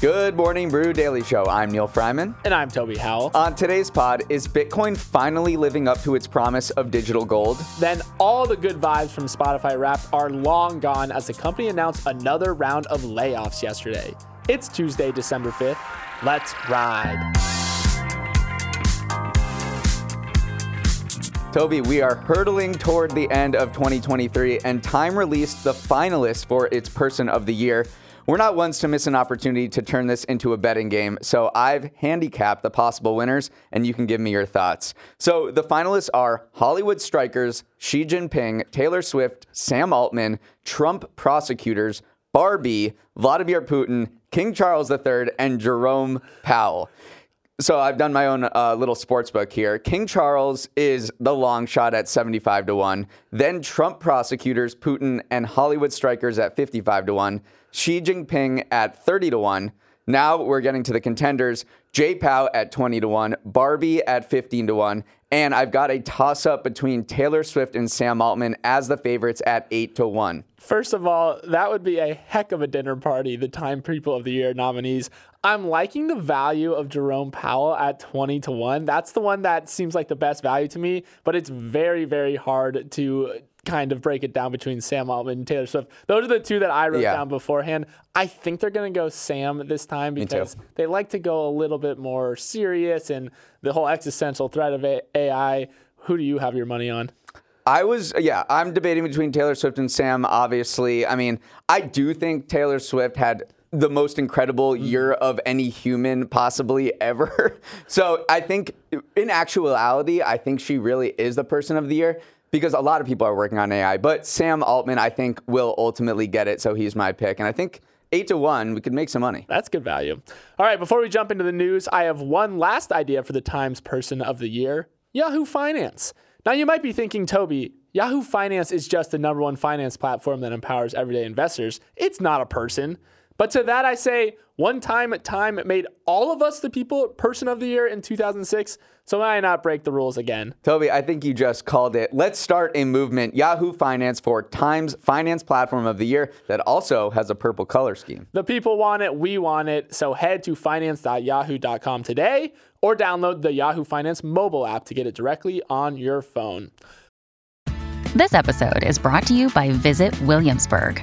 Good morning, Brew Daily Show. I'm Neal Freyman. And I'm Toby Howell. On today's pod, is Bitcoin finally living up to its promise of digital gold? Then all the good vibes from Spotify Wrapped are long gone as the company announced another round of layoffs yesterday. It's Tuesday, December 5th. Let's ride. Toby, we are hurtling toward the end of 2023, and Time released the finalists for its Person of the Year. We're not ones to miss an opportunity to turn this into a betting game, so I've handicapped the possible winners, and you can give me your thoughts. So the finalists are Hollywood Strikers, Xi Jinping, Taylor Swift, Sam Altman, Trump prosecutors, Barbie, Vladimir Putin, King Charles III, and Jerome Powell. So I've done my own uh, little sports book here. King Charles is the long shot at 75 to 1. Then Trump prosecutors, Putin, and Hollywood strikers at 55 to 1. Xi Jinping at 30 to 1. Now we're getting to the contenders. J Pow at 20 to 1, Barbie at 15 to 1, and I've got a toss up between Taylor Swift and Sam Altman as the favorites at 8 to 1. First of all, that would be a heck of a dinner party, the Time People of the Year nominees. I'm liking the value of Jerome Powell at 20 to 1. That's the one that seems like the best value to me, but it's very, very hard to kind of break it down between Sam Altman and Taylor Swift. Those are the two that I wrote yeah. down beforehand. I think they're going to go Sam this time because they like to go a little bit more serious and the whole existential threat of AI. Who do you have your money on? I was, yeah, I'm debating between Taylor Swift and Sam, obviously. I mean, I do think Taylor Swift had the most incredible mm-hmm. year of any human possibly ever. so I think, in actuality, I think she really is the person of the year because a lot of people are working on AI. But Sam Altman, I think, will ultimately get it. So he's my pick. And I think eight to one, we could make some money. That's good value. All right, before we jump into the news, I have one last idea for the Times Person of the Year Yahoo Finance. Now, you might be thinking, Toby, Yahoo Finance is just the number one finance platform that empowers everyday investors. It's not a person. But to that, I say, one time at time, it made all of us the people person of the year in 2006. So why not break the rules again? Toby, I think you just called it. Let's start a movement. Yahoo Finance for Times Finance Platform of the Year that also has a purple color scheme. The people want it, we want it. So head to finance.yahoo.com today or download the Yahoo Finance mobile app to get it directly on your phone. This episode is brought to you by Visit Williamsburg.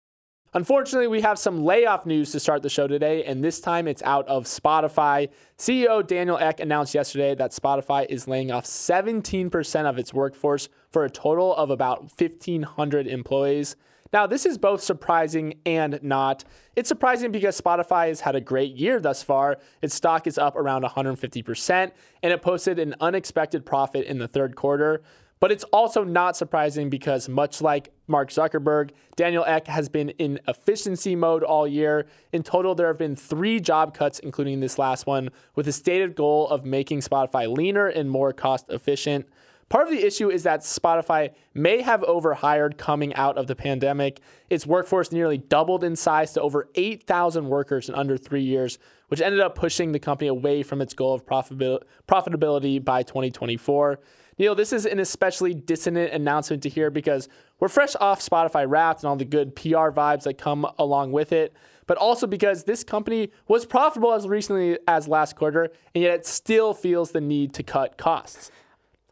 Unfortunately, we have some layoff news to start the show today, and this time it's out of Spotify. CEO Daniel Ek announced yesterday that Spotify is laying off 17% of its workforce for a total of about 1,500 employees. Now, this is both surprising and not. It's surprising because Spotify has had a great year thus far. Its stock is up around 150%, and it posted an unexpected profit in the third quarter. But it's also not surprising because, much like Mark Zuckerberg, Daniel Ek has been in efficiency mode all year. In total, there have been three job cuts, including this last one, with a stated goal of making Spotify leaner and more cost efficient. Part of the issue is that Spotify may have overhired coming out of the pandemic. Its workforce nearly doubled in size to over 8,000 workers in under three years, which ended up pushing the company away from its goal of profitability by 2024. Neal, this is an especially dissonant announcement to hear because we're fresh off Spotify Wrapped and all the good PR vibes that come along with it, but also because this company was profitable as recently as last quarter, and yet it still feels the need to cut costs.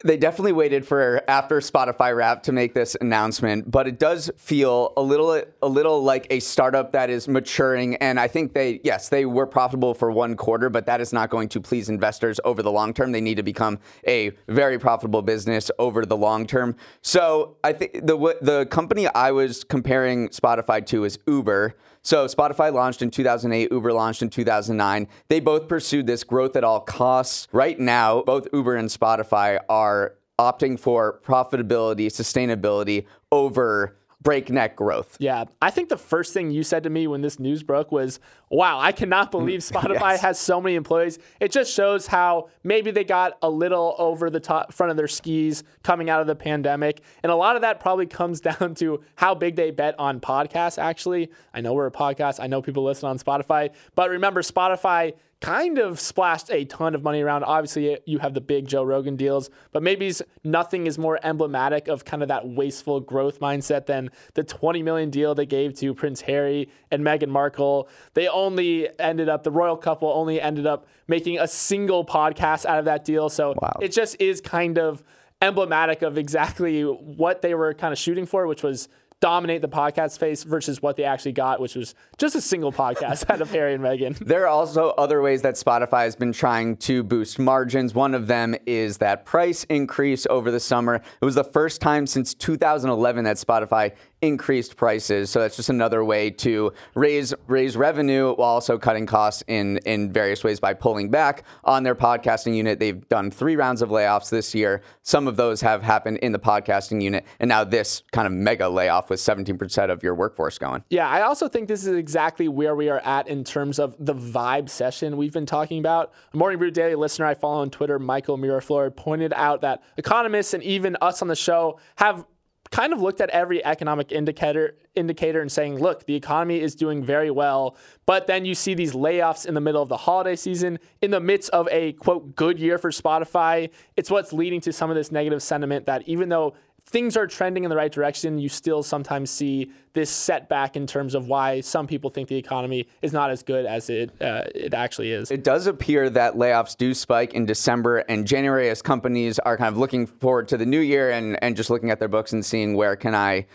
They definitely waited for after Spotify Wrap to make this announcement, but it does feel a little a little like a startup that is maturing and I think they yes, they were profitable for one quarter, but that is not going to please investors over the long term. They need to become a very profitable business over the long term. So, I think the the company I was comparing Spotify to is Uber. So Spotify launched in 2008, Uber launched in 2009. They both pursued this growth at all costs. Right now, both Uber and Spotify are opting for profitability, sustainability over breakneck growth. Yeah. I think the first thing you said to me when this news broke was, wow, I cannot mm. believe Spotify yes. has so many employees. It just shows how maybe they got a little over the top front of their skis coming out of the pandemic. And a lot of that probably comes down to how big they bet on podcasts, actually. I know we're a podcast, I know people listen on Spotify, but remember, Spotify kind of splashed a ton of money around. Obviously, you have the big Joe Rogan deals, but maybe nothing is more emblematic of kind of that wasteful growth mindset than the 20 million deal they gave to Prince Harry and Meghan Markle. They only ended up, the royal couple only ended up making a single podcast out of that deal. So wow. it just is kind of emblematic of exactly what they were kind of shooting for, which was dominate the podcast space versus what they actually got, which was just a single podcast out of Harry and Meghan. There are also other ways that Spotify has been trying to boost margins. One of them is that price increase over the summer. It was the first time since 2011 that Spotify increased prices. So that's just another way to raise raise revenue while also cutting costs in in various ways by pulling back on their podcasting unit. They've done three rounds of layoffs this year. Some of those have happened in the podcasting unit, and now this kind of mega layoff with 17% of your workforce going. Yeah, I also think this is exactly where we are at in terms of the vibe session we've been talking about. Morning Brew Daily listener I follow on Twitter, Michael Miraflor, pointed out that economists and even us on the show have kind of looked at every economic indicator indicator and saying, look, the economy is doing very well, but then you see these layoffs in the middle of the holiday season, in the midst of a quote good year for Spotify. It's what's leading to some of this negative sentiment that even though things are trending in the right direction, you still sometimes see this setback in terms of why some people think the economy is not as good as it uh, it actually is. It does appear that layoffs do spike in December and January as companies are kind of looking forward to the new year and, and just looking at their books and seeing where can I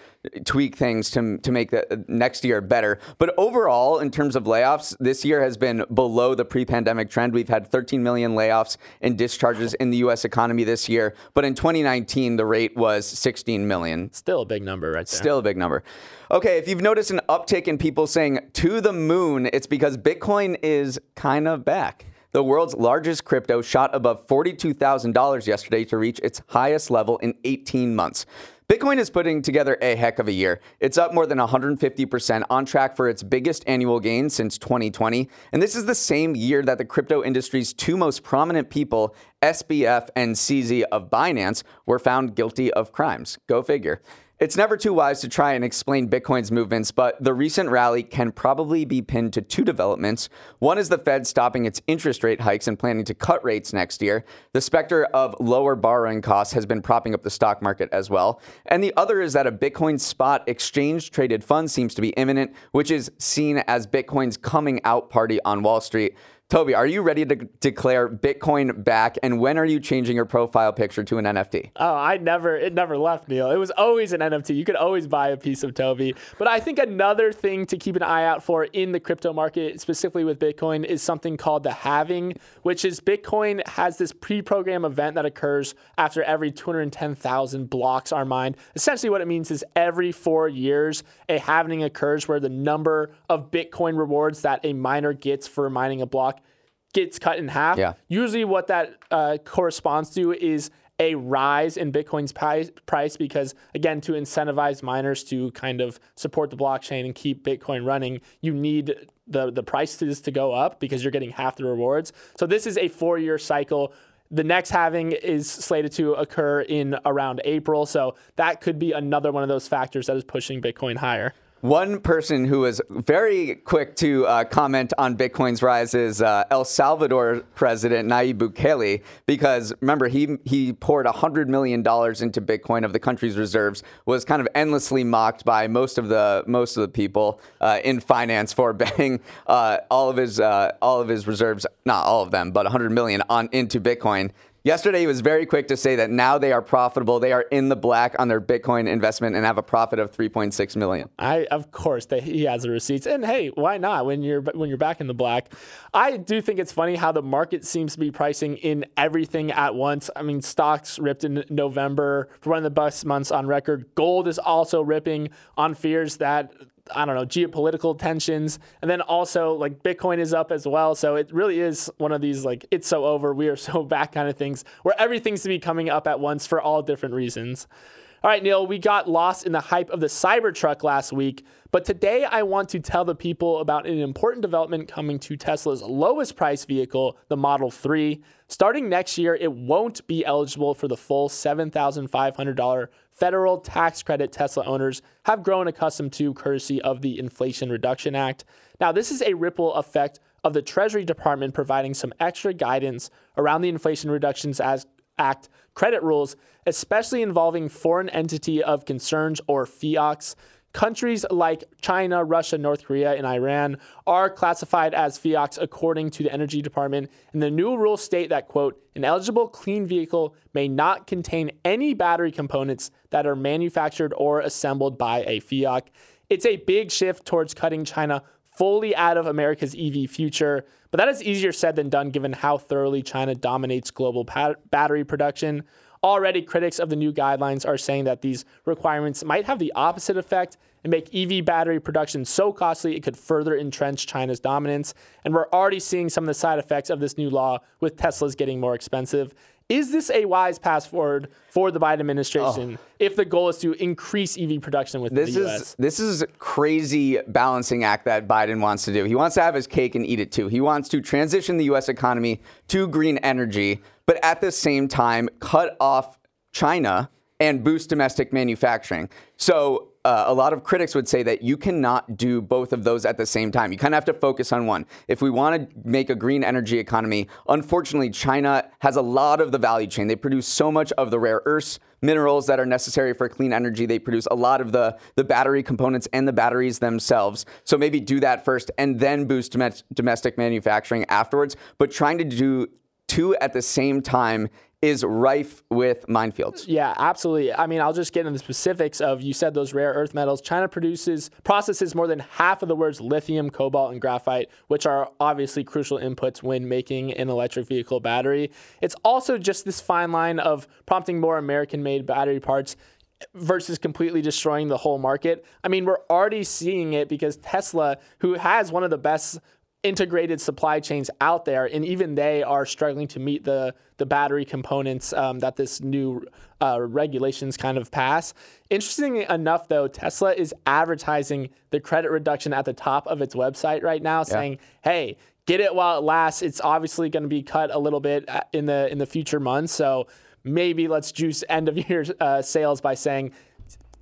tweak things to, to make the next year better. But overall, in terms of layoffs, this year has been below the pre-pandemic trend. We've had 13 million layoffs and discharges in the U.S. economy this year, but in 2019 the rate was 16 million. Still a big number, right there. Still a big number. Okay, if you've noticed an uptick in people saying to the moon, it's because Bitcoin is kind of back. The world's largest crypto shot above $42,000 yesterday to reach its highest level in 18 months. Bitcoin is putting together a heck of a year. It's up more than 150%, on track for its biggest annual gain since 2020. And this is the same year that the crypto industry's two most prominent people, SBF and CZ of Binance, were found guilty of crimes. Go figure. It's never too wise to try and explain Bitcoin's movements, but the recent rally can probably be pinned to two developments. One is the Fed stopping its interest rate hikes and planning to cut rates next year. The specter of lower borrowing costs has been propping up the stock market as well. And the other is that a Bitcoin spot exchange traded fund seems to be imminent, which is seen as Bitcoin's coming out party on Wall Street. Toby, are you ready to declare Bitcoin back? And when are you changing your profile picture to an NFT? Oh, I never, it never left, Neal. It was always an NFT. You could always buy a piece of Toby. But I think another thing to keep an eye out for in the crypto market, specifically with Bitcoin, is something called the halving, which is Bitcoin has this pre program event that occurs after every 210,000 blocks are mined. Essentially, what it means is every four years, a halving occurs where the number of Bitcoin rewards that a miner gets for mining a block gets cut in half. Yeah. Usually, what that uh, corresponds to is a rise in Bitcoin's price because, again, to incentivize miners to kind of support the blockchain and keep Bitcoin running, you need the, the prices to go up because you're getting half the rewards. So, this is a four year cycle. The next halving is slated to occur in around April. So, that could be another one of those factors that is pushing Bitcoin higher. One person who was very quick to uh, comment on Bitcoin's rise is uh, El Salvador President Nayib Bukele, because remember he he poured hundred million dollars into Bitcoin of the country's reserves, was kind of endlessly mocked by most of the most of the people uh, in finance for betting uh, all of his uh, all of his reserves, not all of them, but hundred million on into Bitcoin. Yesterday, he was very quick to say that now they are profitable. They are in the black on their Bitcoin investment and have a profit of 3.6 million. I, of course, they, he has the receipts, and hey, why not when you're when you're back in the black? I do think it's funny how the market seems to be pricing in everything at once. I mean, stocks ripped in November for one of the best months on record. Gold is also ripping on fears that I don't know, geopolitical tensions. And then also like Bitcoin is up as well. So it really is one of these like it's so over, we are so back kind of things where everything's to be coming up at once for all different reasons. All right, Neal, we got lost in the hype of the Cybertruck last week, but today I want to tell the people about an important development coming to Tesla's lowest price vehicle, the Model 3. Starting next year, it won't be eligible for the full $7,500 federal tax credit Tesla owners have grown accustomed to courtesy of the Inflation Reduction Act. Now, this is a ripple effect of the Treasury Department providing some extra guidance around the Inflation Reductions Act credit rules, especially involving foreign entity of concerns or FEOCs. Countries like China, Russia, North Korea, and Iran are classified as FEOCs according to the Energy Department. And the new rules state that, quote, an eligible clean vehicle may not contain any battery components that are manufactured or assembled by a FEOC. It's a big shift towards cutting China fully out of America's EV future, but that is easier said than done given how thoroughly China dominates global pat- battery production. Already, critics of the new guidelines are saying that these requirements might have the opposite effect and make EV battery production so costly it could further entrench China's dominance. And we're already seeing some of the side effects of this new law with Teslas getting more expensive. Is this a wise pass forward for the Biden administration oh. if the goal is to increase EV production within this the US? Is, this is a crazy balancing act that Biden wants to do. He wants to have his cake and eat it too. He wants to transition the US economy to green energy, but at the same time cut off China and boost domestic manufacturing. So uh, a lot of critics would say that you cannot do both of those at the same time. You kind of have to focus on one. If we want to make a green energy economy, unfortunately, China has a lot of the value chain. They produce so much of the rare earths, minerals that are necessary for clean energy. They produce a lot of the, the battery components and the batteries themselves. So maybe do that first and then boost dom- domestic manufacturing afterwards. But trying to do two at the same time is rife with minefields. Yeah, absolutely. I mean, I'll just get into the specifics of you said those rare earth metals. China produces processes more than half of the world's lithium, cobalt, and graphite, which are obviously crucial inputs when making an electric vehicle battery. It's also just this fine line of prompting more American-made battery parts versus completely destroying the whole market. I mean, we're already seeing it because Tesla, who has one of the best integrated supply chains out there, and even they are struggling to meet the the battery components um, that this new uh, regulations kind of pass. Interestingly enough, though, Tesla is advertising the credit reduction at the top of its website right now, yeah. saying, "Hey, get it while it lasts. It's obviously going to be cut a little bit uh, in the in the future months, so." Maybe let's juice end of year uh, sales by saying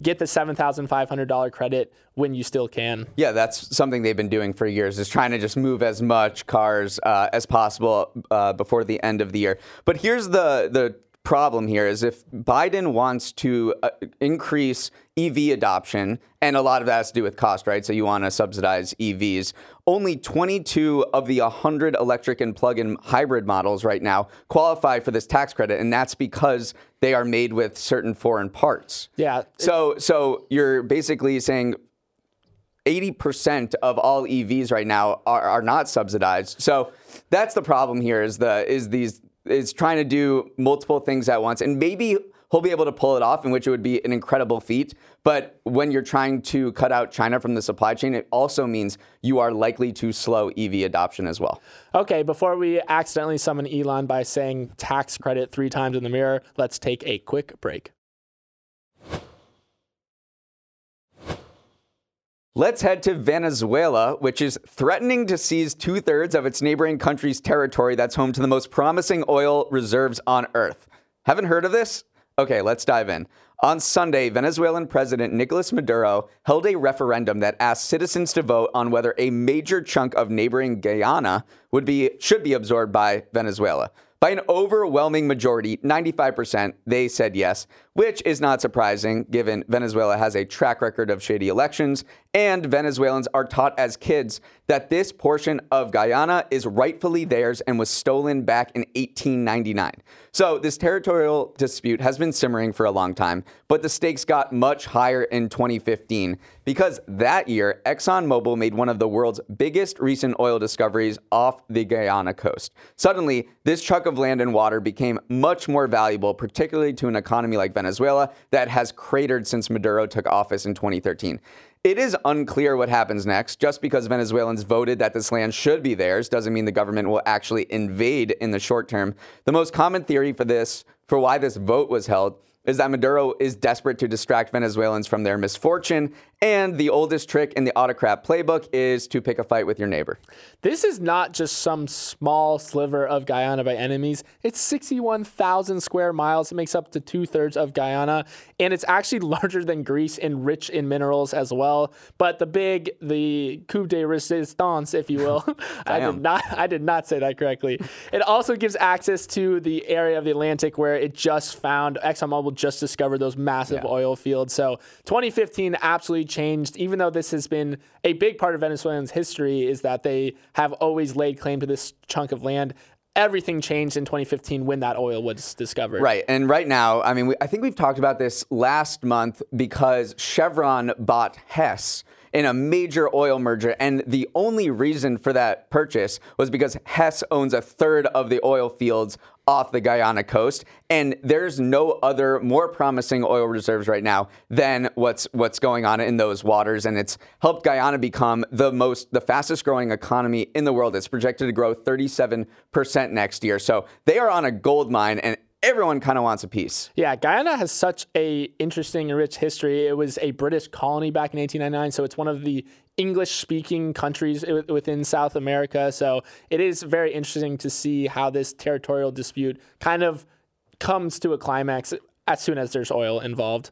get the $7,500 credit when you still can. Yeah, that's something they've been doing for years is trying to just move as much cars uh, as possible uh, before the end of the year. But here's the the problem here is if Biden wants to uh, increase EV adoption, and a lot of that has to do with cost, right? So you want to subsidize EVs. Only 22 of the 100 electric and plug-in hybrid models right now qualify for this tax credit, and that's because they are made with certain foreign parts. Yeah. So so you're basically saying 80% of all EVs right now are, are not subsidized. So that's the problem here is the is these is trying to do multiple things at once. And maybe he'll be able to pull it off, in which it would be an incredible feat. But when you're trying to cut out China from the supply chain, it also means you are likely to slow EV adoption as well. Okay, before we accidentally summon Elon by saying tax credit three times in the mirror, let's take a quick break. Let's head to Venezuela, which is threatening to seize two thirds of its neighboring country's territory that's home to the most promising oil reserves on Earth. Haven't heard of this? Okay, let's dive in. On Sunday, Venezuelan President Nicolas Maduro held a referendum that asked citizens to vote on whether a major chunk of neighboring Guyana would be should be absorbed by Venezuela. By an overwhelming majority, 95%, they said yes, which is not surprising given Venezuela has a track record of shady elections and Venezuelans are taught as kids that this portion of Guyana is rightfully theirs and was stolen back in 1899. So, this territorial dispute has been simmering for a long time, but the stakes got much higher in 2015 because that year, ExxonMobil made one of the world's biggest recent oil discoveries off the Guyana coast. Suddenly, this chunk of land and water became much more valuable, particularly to an economy like Venezuela that has cratered since Maduro took office in 2013. It is unclear what happens next. Just because Venezuelans voted that this land should be theirs doesn't mean the government will actually invade in the short term. The most common theory for this, for why this vote was held, is that Maduro is desperate to distract Venezuelans from their misfortune and the oldest trick in the autocrat playbook is to pick a fight with your neighbor. This is not just some small sliver of Guyana by enemies. It's 61,000 square miles. It makes up to two thirds of Guyana, and it's actually larger than Greece and rich in minerals as well. But the big, the coup de resistance, if you will, I did not, I did not say that correctly. It also gives access to the area of the Atlantic where it just found ExxonMobil just discovered those massive yeah. oil fields. So 2015 absolutely changed, even though this has been a big part of Venezuelans' history, is that they have always laid claim to this chunk of land everything changed in 2015 when that oil was discovered. Right. And right now, I mean, we, I think we've talked about this last month because Chevron bought Hess in a major oil merger. And the only reason for that purchase was because Hess owns a third of the oil fields off the Guyana coast, and there's no other more promising oil reserves right now than what's what's going on in those waters, and it's helped Guyana become the most the fastest growing economy in the world. It's projected to grow 37% next year, so they are on a gold mine, and everyone kind of wants a piece. Yeah, Guyana has such a interesting and rich history. It was a British colony back in 1899, so it's one of the English-speaking countries within South America. So it is very interesting to see how this territorial dispute kind of comes to a climax as soon as there's oil involved.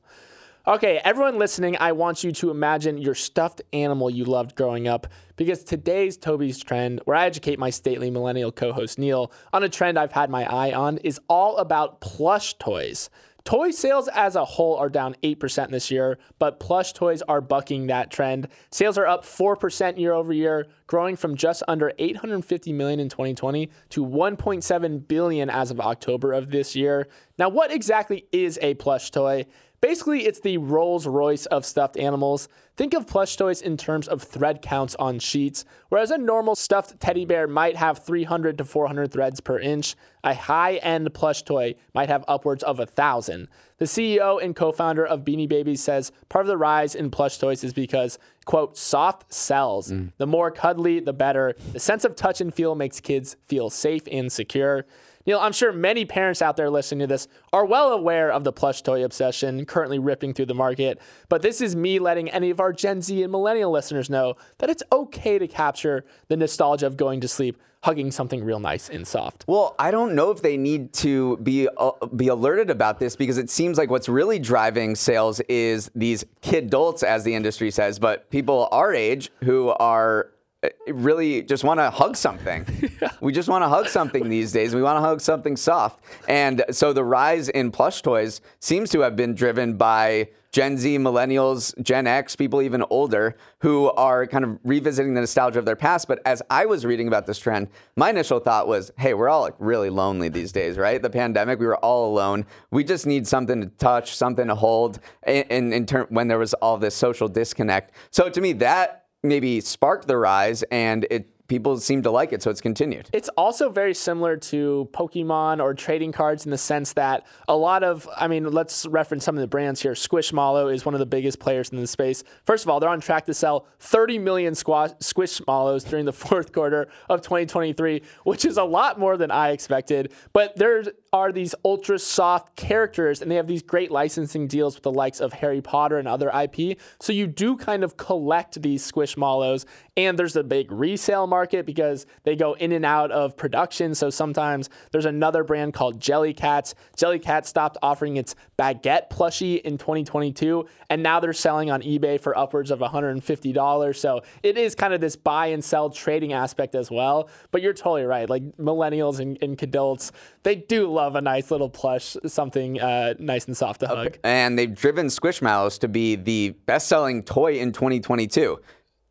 Okay, everyone listening, I want you to imagine your stuffed animal you loved growing up because today's Toby's trend, where I educate my stately millennial co host Neal on a trend I've had my eye on, is all about plush toys. Toy sales as a whole are down 8% this year, but plush toys are bucking that trend. Sales are up 4% year over year, growing from just under 850 million in 2020 to 1.7 billion as of October of this year. Now, what exactly is a plush toy? Basically, it's the Rolls Royce of stuffed animals. Think of plush toys in terms of thread counts on sheets. Whereas a normal stuffed teddy bear might have 300 to 400 threads per inch, a high end plush toy might have upwards of a thousand. The CEO and co founder of Beanie Babies says part of the rise in plush toys is because, quote, soft sells. Mm. The more cuddly, the better. The sense of touch and feel makes kids feel safe and secure. Neal, I'm sure many parents out there listening to this are well aware of the plush toy obsession currently ripping through the market, but this is me letting any of our Gen Z and millennial listeners know that it's okay to capture the nostalgia of going to sleep hugging something real nice and soft. Well, I don't know if they need to be uh, be alerted about this because it seems like what's really driving sales is these kid adults, as the industry says, but people our age who are Uh, really just want to hug something. yeah. We just want to hug something these days. We want to hug something soft. And so the rise in plush toys seems to have been driven by Gen Z, millennials, Gen X, people even older who are kind of revisiting the nostalgia of their past. But as I was reading about this trend, my initial thought was, hey, we're all like really lonely these days, right? The pandemic, we were all alone. We just need something to touch, something to hold in, in, in term, when there was all this social disconnect. So to me, that maybe sparked the rise and it people seem to like it, so it's continued. It's also very similar to Pokemon or trading cards in the sense that a lot of, I mean, let's reference some of the brands here. Squishmallow is one of the biggest players in the space. First of all, they're on track to sell 30 million squash, Squishmallows during the fourth quarter of 2023, which is a lot more than I expected. But they're are these ultra soft characters, and they have these great licensing deals with the likes of Harry Potter and other IP. So you do kind of collect these Squishmallows, and there's a big resale market because they go in and out of production. So sometimes there's another brand called Jelly Cats. Jellycats. Jellycat stopped offering its baguette plushie in 2022, and now they're selling on eBay for upwards of $150. So it is kind of this buy and sell trading aspect as well. But you're totally right. Like millennials and, and adults, they do love a nice little plush, something uh, nice and soft to hug. And they've driven Squishmallows to be the best selling toy in 2022.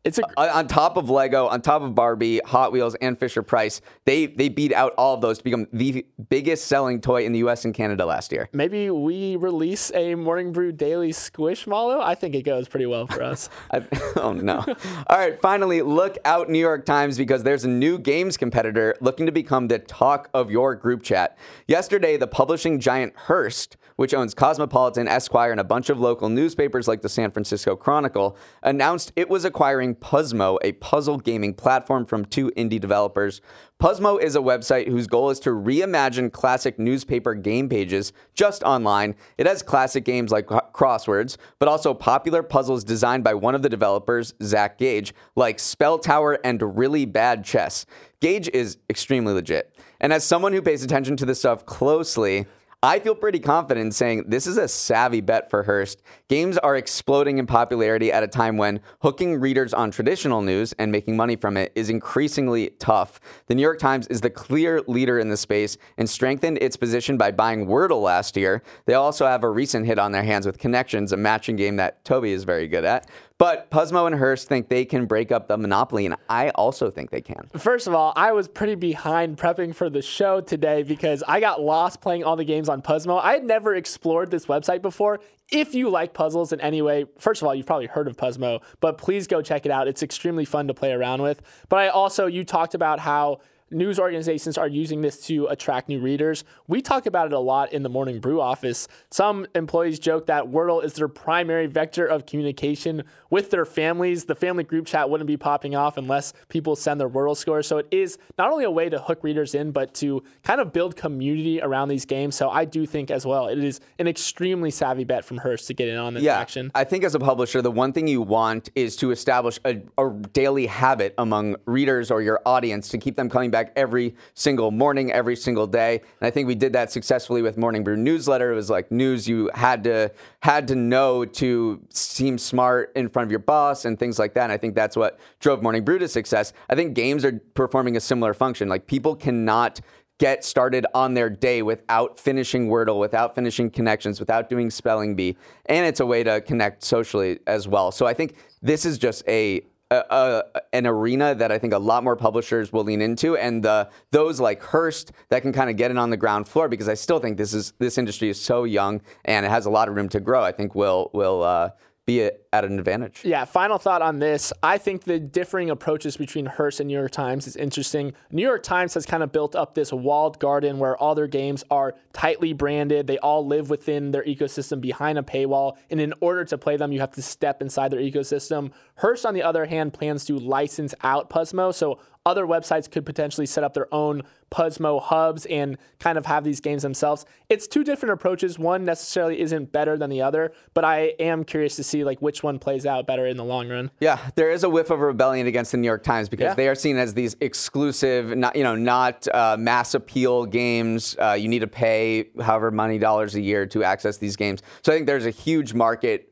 It's a, Uh, on top of Lego, on top of Barbie, Hot Wheels, and Fisher Price, they they beat out all of those to become the biggest selling toy in the U.S. and Canada last year. maybe we release a Morning Brew Daily Squishmallow. I think it goes pretty well for us. I, oh no! All right, finally, look out, New York Times, because there's a new games competitor looking to become the talk of your group chat. Yesterday, the publishing giant Hearst, which owns Cosmopolitan, Esquire, and a bunch of local newspapers like the San Francisco Chronicle, announced it was acquiring Puzzmo, a puzzle gaming platform from two indie developers. Puzzmo is a website whose goal is to reimagine classic newspaper game pages just online. It has classic games like crosswords, but also popular puzzles designed by one of the developers, Zach Gage, like Spell Tower and Really Bad Chess. Gage is extremely legit. And as someone who pays attention to this stuff closely, I feel pretty confident in saying this is a savvy bet for Hearst. Games are exploding in popularity at a time when hooking readers on traditional news and making money from it is increasingly tough. The New York Times is the clear leader in the space and strengthened its position by buying Wordle last year. They also have a recent hit on their hands with Connections, a matching game that Toby is very good at. But Puzzmo and Hearst think they can break up the monopoly, and I also think they can. First of all, I was pretty behind prepping for the show today because I got lost playing all the games on Puzzmo. I had never explored this website before. If you like puzzles in any way, first of all, you've probably heard of Puzzmo, but please go check it out. It's extremely fun to play around with. But I also, you talked about how news organizations are using this to attract new readers. We talk about it a lot in the Morning Brew office. Some employees joke that Wordle is their primary vector of communication with their families. The family group chat wouldn't be popping off unless people send their Wordle scores. So it is not only a way to hook readers in, but to kind of build community around these games. So I do think as well, it is an extremely savvy bet from Hearst to get in on this yeah, action. I think as a publisher, the one thing you want is to establish a, a daily habit among readers or your audience to keep them coming back every single morning, every single day. And I think we did that successfully with Morning Brew newsletter. It was like news you had to had to know to seem smart in front of your boss and things like that. And I think that's what drove Morning Brew to success. I think games are performing a similar function. Like people cannot get started on their day without finishing Wordle, without finishing connections, without doing spelling bee. And it's a way to connect socially as well. So I think this is just a a, an arena that I think a lot more publishers will lean into, and the those like Hearst that can kind of get in on the ground floor because I still think this is this industry is so young and it has a lot of room to grow. I think will will uh, be a, at an advantage. Yeah, final thought on this. I think the differing approaches between Hearst and New York Times is interesting. New York Times has kind of built up this walled garden where all their games are tightly branded. They all live within their ecosystem behind a paywall. And in order to play them, you have to step inside their ecosystem. Hearst, on the other hand, plans to license out Puzzmo. So other websites could potentially set up their own Puzzmo hubs and kind of have these games themselves. It's two different approaches. One necessarily isn't better than the other, but I am curious to see like which one plays out better in the long run. Yeah, there is a whiff of rebellion against the New York Times because Yeah. they are seen as these exclusive, not you know, not uh, mass appeal games. Uh, you need to pay however many dollars a year to access these games. So I think there's a huge market.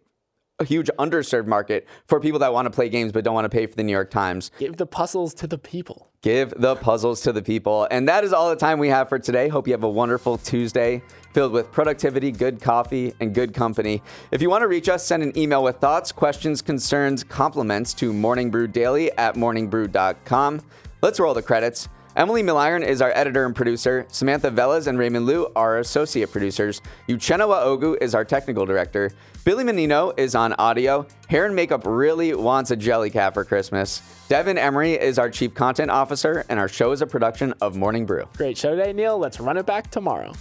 A huge underserved market for people that want to play games but don't want to pay for the New York Times. Give the puzzles to the people. Give the puzzles to the people. And that is all the time we have for today. Hope you have a wonderful Tuesday filled with productivity, good coffee, and good company. If you want to reach us, send an email with thoughts, questions, concerns, compliments to morningbrewdaily at morningbrew.com. Let's roll the credits. Emily Milliron is our editor and producer. Samantha Velez and Raymond Liu are associate producers. Uchenna Ogu is our technical director. Billy Menino is on audio. Hair and Makeup really wants a jelly cat for Christmas. Devin Emery is our chief content officer, and our show is a production of Morning Brew. Great show today, Neal. Let's run it back tomorrow.